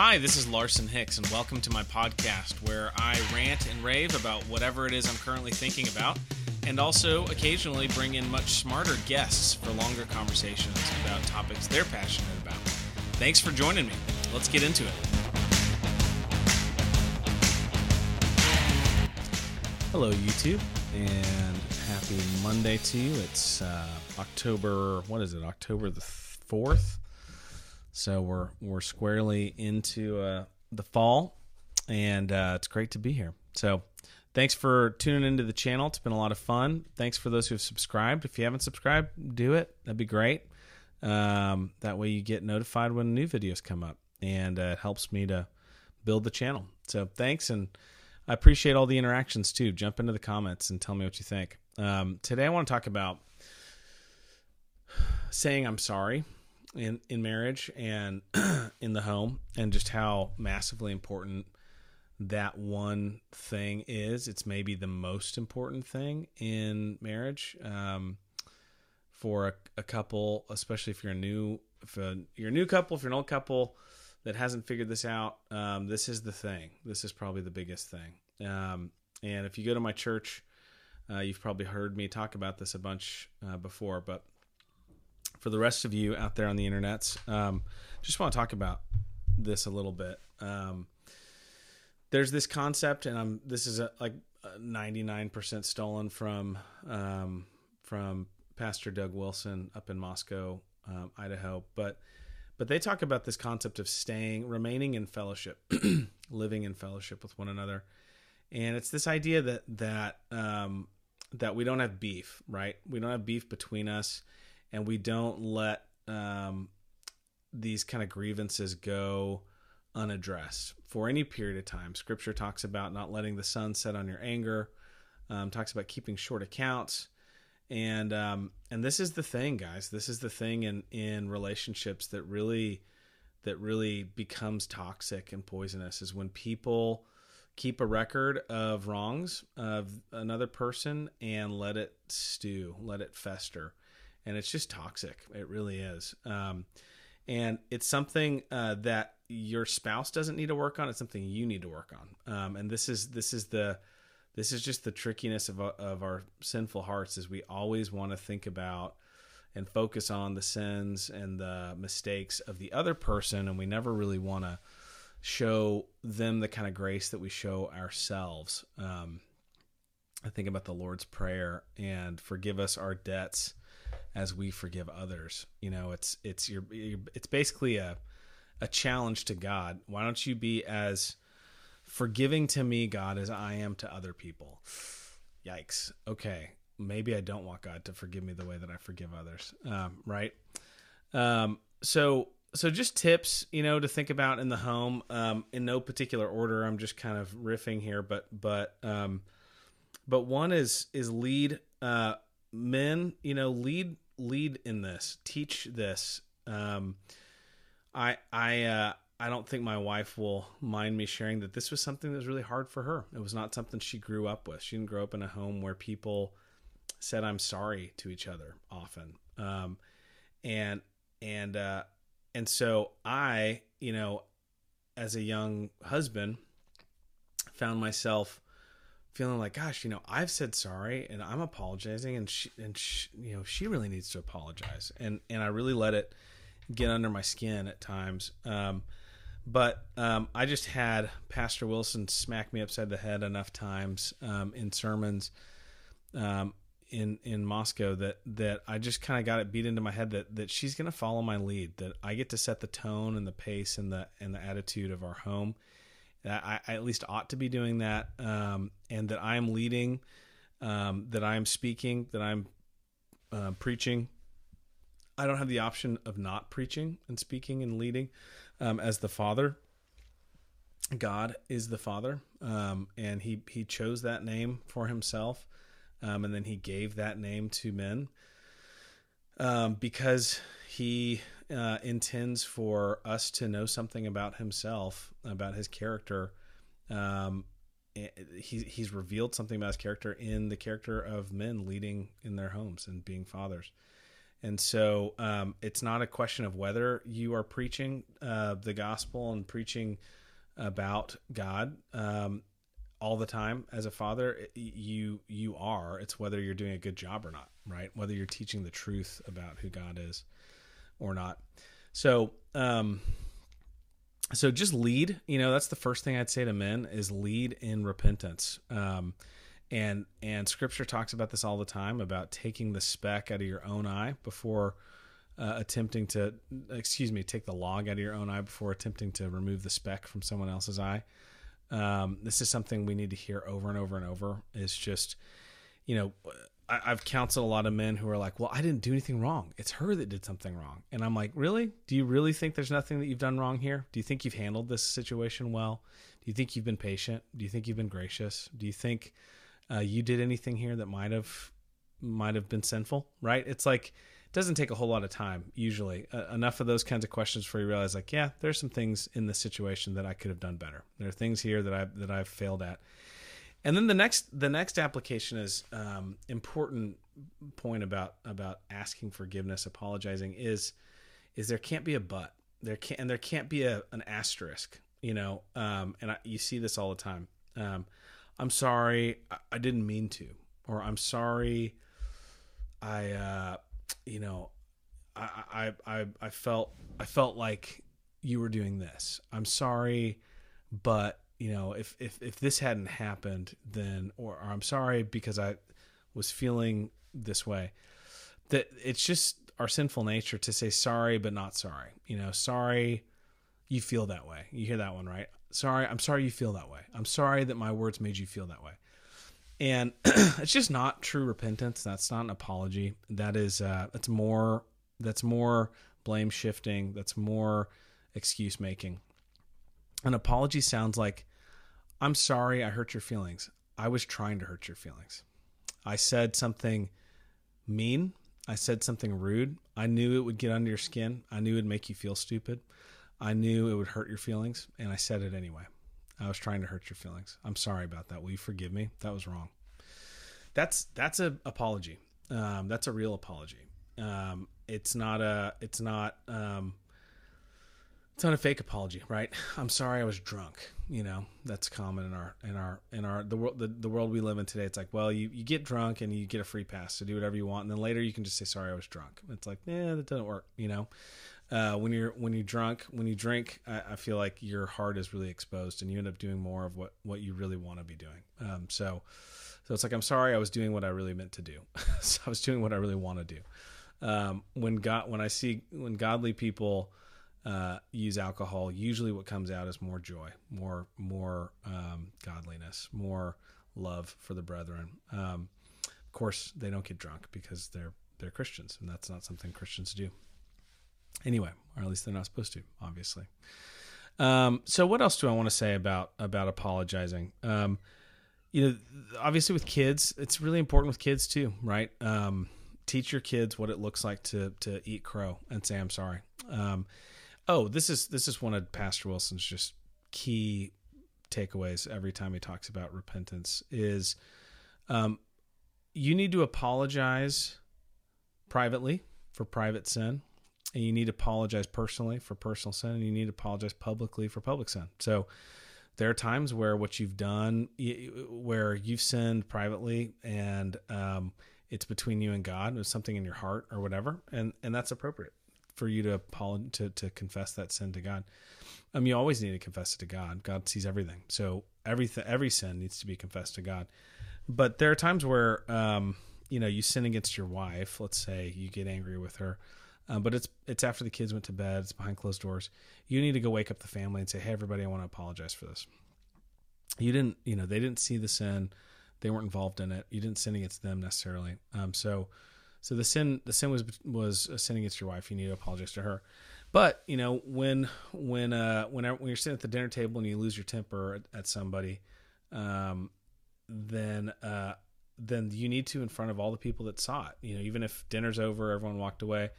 Hi, this is Larson Hicks, and welcome to my podcast where I rant and rave about whatever it is I'm currently thinking about, and also occasionally bring in much smarter guests for longer conversations about topics they're passionate about. Thanks for joining me. Let's get into it. Hello, YouTube, and happy Monday to you. It's uh, October, what is it, October the 4th? So we're we're squarely into uh, the fall, and uh, it's great to be here. So thanks for tuning into the channel. It's been a lot of fun. Thanks for those who have subscribed. If you haven't subscribed, do it. That'd be great. Um, that way you get notified when new videos come up, and uh, it helps me to build the channel. So thanks, and I appreciate all the interactions too. Jump into the comments and tell me what you think. Um, today I want to talk about saying I'm sorry in in marriage and in the home and just how massively important that one thing is. It's maybe the most important thing in marriage um, for a, a, couple especially if you're a new if a, you're a new couple if you're an old couple that hasn't figured this out um, this is the thing. This is probably the biggest thing. Um, and if you go to my church uh, you've probably heard me talk about this a bunch uh, before but for the rest of you out there on the internets, um, just want to talk about this a little bit. Um, there's this concept, and I'm this is a, like 99% stolen from um, from Pastor Doug Wilson up in Moscow, um, Idaho, but but they talk about this concept of staying, remaining in fellowship, living in fellowship with one another, and it's this idea that that um, that we don't have beef, right? We don't have beef between us and we don't let um, these kind of grievances go unaddressed for any period of time. Scripture talks about not letting the sun set on your anger, um, talks about keeping short accounts. And um, and this is the thing, guys. This is the thing in in relationships that really that really becomes toxic and poisonous is when people keep a record of wrongs of another person and let it stew, let it fester and it's just toxic. It really is. Um, and it's something uh, that your spouse doesn't need to work on. It's something you need to work on. Um, and this is this is the this is just the trickiness of of our sinful hearts. Is we always want to think about and focus on the sins and the mistakes of the other person, and we never really want to show them the kind of grace that we show ourselves. Um, I think about the Lord's Prayer and forgive us our debts as we forgive others. You know, it's it's your, it's basically a a challenge to God. Why don't you be as forgiving to me, God, as I am to other people? Yikes. Okay, maybe I don't want God to forgive me the way that I forgive others. Um, right. Um, so so just tips, you know, to think about in the home. Um, in no particular order. I'm just kind of riffing here, but but um, but one is is lead uh men, you know, lead lead in this, teach this. Um, I I uh, I don't think my wife will mind me sharing that this was something that was really hard for her. It was not something she grew up with. She didn't grow up in a home where people said I'm sorry to each other often. Um, and and uh, and so I, you know, as a young husband, found myself feeling like, gosh, you know, I've said sorry and I'm apologizing, and she, and she, you know, she really needs to apologize, and and I really let it get under my skin at times. Um, but um, I just had Pastor Wilson smack me upside the head enough times um, in sermons um, in in Moscow that that I just kind of got it beat into my head that that she's going to follow my lead. That I get to set the tone and the pace and the and the attitude of our home, I, I, at least ought to be doing that, um, and that I'm leading, um, that I'm speaking, that I'm uh, preaching. I don't have the option of not preaching and speaking and leading um, as the Father. God is the Father, um, and he he chose that name for himself, um, and then he gave that name to men um, because he uh, intends for us to know something about himself, about his character. Um, eh, he, he's revealed something about his character in the character of men leading in their homes and being fathers. And so um, it's not a question of whether you are preaching uh, the gospel and preaching about God um, all the time as a father. You you are. It's whether you're doing a good job or not, right? Whether you're teaching the truth about who God is or not. So um, so just lead. You know, that's the first thing I'd say to men is lead in repentance. Um, and and scripture talks about this all the time about taking the speck out of your own eye before uh, attempting to excuse me take the log out of your own eye before attempting to remove the speck from someone else's eye um, this is something we need to hear over and over and over is just you know I, i've counseled a lot of men who are like well i didn't do anything wrong it's her that did something wrong and i'm like really do you really think there's nothing that you've done wrong here do you think you've handled this situation well do you think you've been patient do you think you've been gracious do you think uh, you did anything here that might have might have been sinful, right? It's like it doesn't take a whole lot of time usually. Uh, enough of those kinds of questions for you realize like, yeah, there's some things in this situation that I could have done better. There are things here that I that I've failed at. And then the next the next application is um, important point about about asking forgiveness, apologizing is is there can't be a but there can't and there can't be a an asterisk, you know. Um, and I, you see this all the time. Um, I'm sorry, I, didn't mean to, or I'm sorry, I, uh, you know, I, I, I, I felt, I felt like you were doing this. I'm sorry, but you know, if, if, if this hadn't happened, then, or, or I'm sorry because I was feeling this way that it's just our sinful nature to say sorry, but not sorry, you know, sorry, you feel that way. You hear that one, right? sorry, I'm sorry you feel that way. I'm sorry that my words made you feel that way. And it's just not true repentance. That's not an apology. That is uh that's more that's more blame shifting. That's more excuse making. An apology sounds like I'm sorry I hurt your feelings. I was trying to hurt your feelings. I said something mean. I said something rude. I knew it would get under your skin. I knew it would make you feel stupid. I knew it would hurt your feelings, and I said it anyway. I was trying to hurt your feelings. I'm sorry about that. Will you forgive me? That was wrong. That's that's a apology. Um, that's a real apology. Um, it's not a it's not um, it's not a fake apology, right? I'm sorry I was drunk. You know that's common in our in our in our the world the, the world we live in today. It's like well you you get drunk and you get a free pass to do whatever you want, and then later you can just say sorry I was drunk. It's like yeah that doesn't work. You know uh, when you're when you're drunk, when you drink, I, I, feel like your heart is really exposed, and you end up doing more of what what you really want to be doing. Um, so, so it's like I'm sorry, I was doing what I really meant to do. so I was doing what I really want to do. Um, when God, when I see when godly people uh, use alcohol, usually what comes out is more joy, more more um, godliness, more love for the brethren. Um, of course, they don't get drunk because they're they're Christians, and that's not something Christians do anyway, or at least they're not supposed to, obviously. Um, so what else do I want to say about about apologizing? Um, you know, obviously with kids, it's really important with kids too, right? Um, teach your kids what it looks like to to eat crow and say I'm sorry. Um, oh, this is this is one of Pastor Wilson's just key takeaways every time he talks about repentance is um, you need to apologize privately for private sin and you need to apologize personally for personal sin and you need to apologize publicly for public sin. So there are times where what you've done where you've sinned privately and um, it's between you and god there's something in your heart or whatever and and that's appropriate for you to to, to confess that sin to god um you always need to confess it to god god sees everything so everything every sin needs to be confessed to god but there are times where um you know you sin against your wife let's say you get angry with her um, but it's it's after the kids went to bed. It's behind closed doors. You need to go wake up the family and say, "Hey, everybody, I want to apologize for this. You didn't, you know, they didn't see the sin. They weren't involved in it. You didn't sin against them necessarily. Um, so, so the sin the sin was was a sin against your wife. You need to apologize to her. But you know, when when uh, when when you're sitting at the dinner table and you lose your temper at, at somebody, um, then uh, then you need to in front of all the people that saw it. You know, even if dinner's over, everyone walked away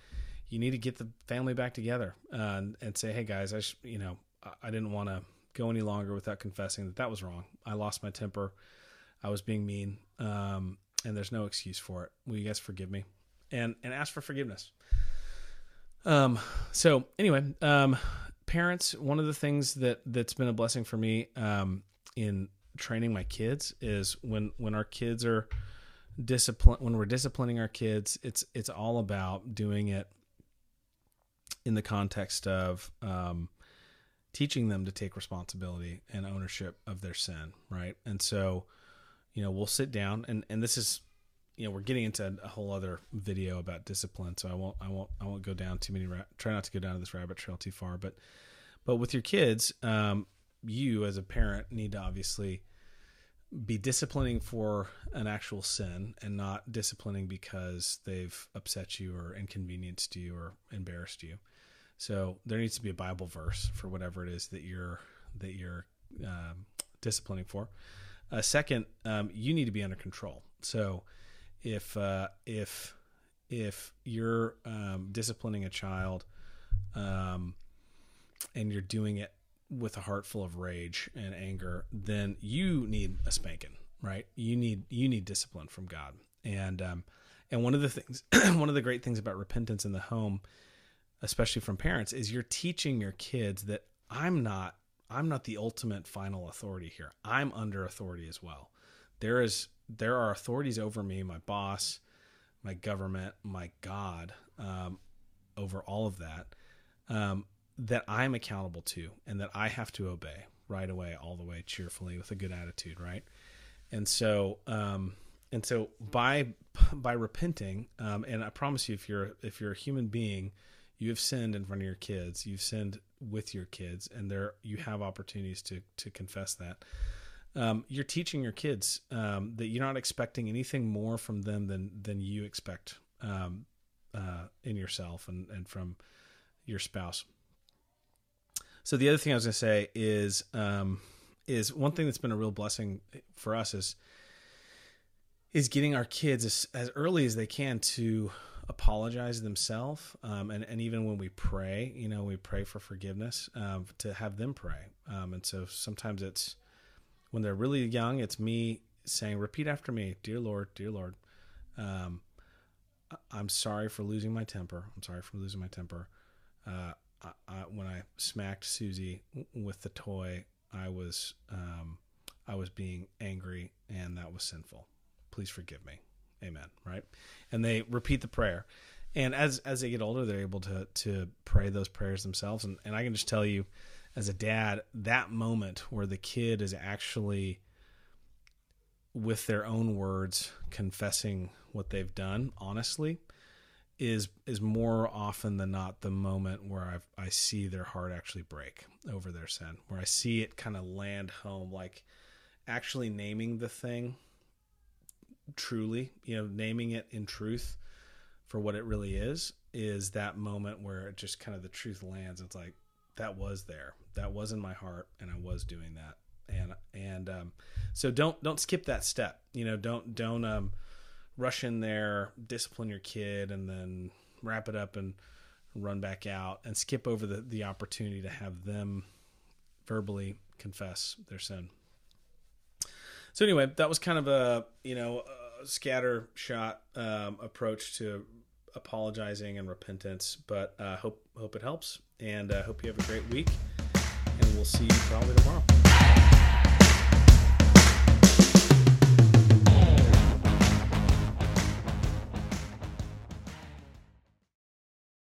you need to get the family back together uh, and, and, say, hey guys, I sh- you know I didn't want to go any longer without confessing that that was wrong. I lost my temper. I was being mean, um, and there's no excuse for it. Will you guys forgive me? and and ask for forgiveness. Um. So anyway, um, parents, one of the things that that's been a blessing for me, um, in training my kids is when when our kids are discipline when we're disciplining our kids, it's it's all about doing it in the context of um, teaching them to take responsibility and ownership of their sin, right? And so, you know, we'll sit down and and this is you know we're getting into a whole other video about discipline so i won't i won't i won't go down too many ra- try not to go down to this rabbit trail too far but but with your kids um, you as a parent need to obviously be disciplining for an actual sin and not disciplining because they've upset you or inconvenienced you or embarrassed you. So there needs to be a bible verse for whatever it is that you're that you're um, disciplining for uh, second um, you need to be under control so if uh, if if you're um, disciplining a child um, and you're doing it with a heart full of rage and anger, then you need a spanking, right? You need you need discipline from God, and um, and one of the things, one of the great things about repentance in the home, especially from parents, is you're teaching your kids that I'm not I'm not the ultimate final authority here. I'm under authority as well. There is there are authorities over me, my boss, my government, my God, um, over all of that, um, that I'm accountable to and that I have to obey right away, all the way cheerfully with a good attitude, right? And so, um, and so by by repenting, um, and I promise you, if you're if you're a human being, you have sinned in front of your kids, you've sinned with your kids, and there you have opportunities to to confess that um, you're teaching your kids um, that you're not expecting anything more from them than than you expect um, uh, in yourself and and from your spouse. So the other thing I was going to say is um, is one thing that's been a real blessing for us is is getting our kids as, as early as they can to apologize themselves um, and, and even when we pray you know we pray for forgiveness um, to have them pray um, and so sometimes it's when they're really young, it's me saying, repeat after me, dear Lord, dear Lord, um, I'm sorry for losing my temper. I'm sorry for losing my temper. Uh, I, I, when I smacked Susie with the toy, I was um, I was being angry, and that was sinful. Please forgive me. Amen. Right, and they repeat the prayer, and as as they get older, they're able to to pray those prayers themselves. And and I can just tell you, as a dad, that moment where the kid is actually with their own words confessing what they've done honestly is is more often than not the moment where I I see their heart actually break over their sin, where I see it kind of land home, like actually naming the thing truly, you know, naming it in truth for what it really is, is that moment where it just kind of the truth lands. It's like that was there that was in my heart and I was doing that. And and um, so don't don't skip that step. You know, don't don't um, rush in there, discipline your kid, and then wrap it up and run back out and skip over the the opportunity to have them verbally confess their sin. So anyway, that was kind of a you know a scatter shot um, approach to apologizing and repentance, but uh, hope hope it helps, and uh, hope you have a great week and we'll see you probably tomorrow.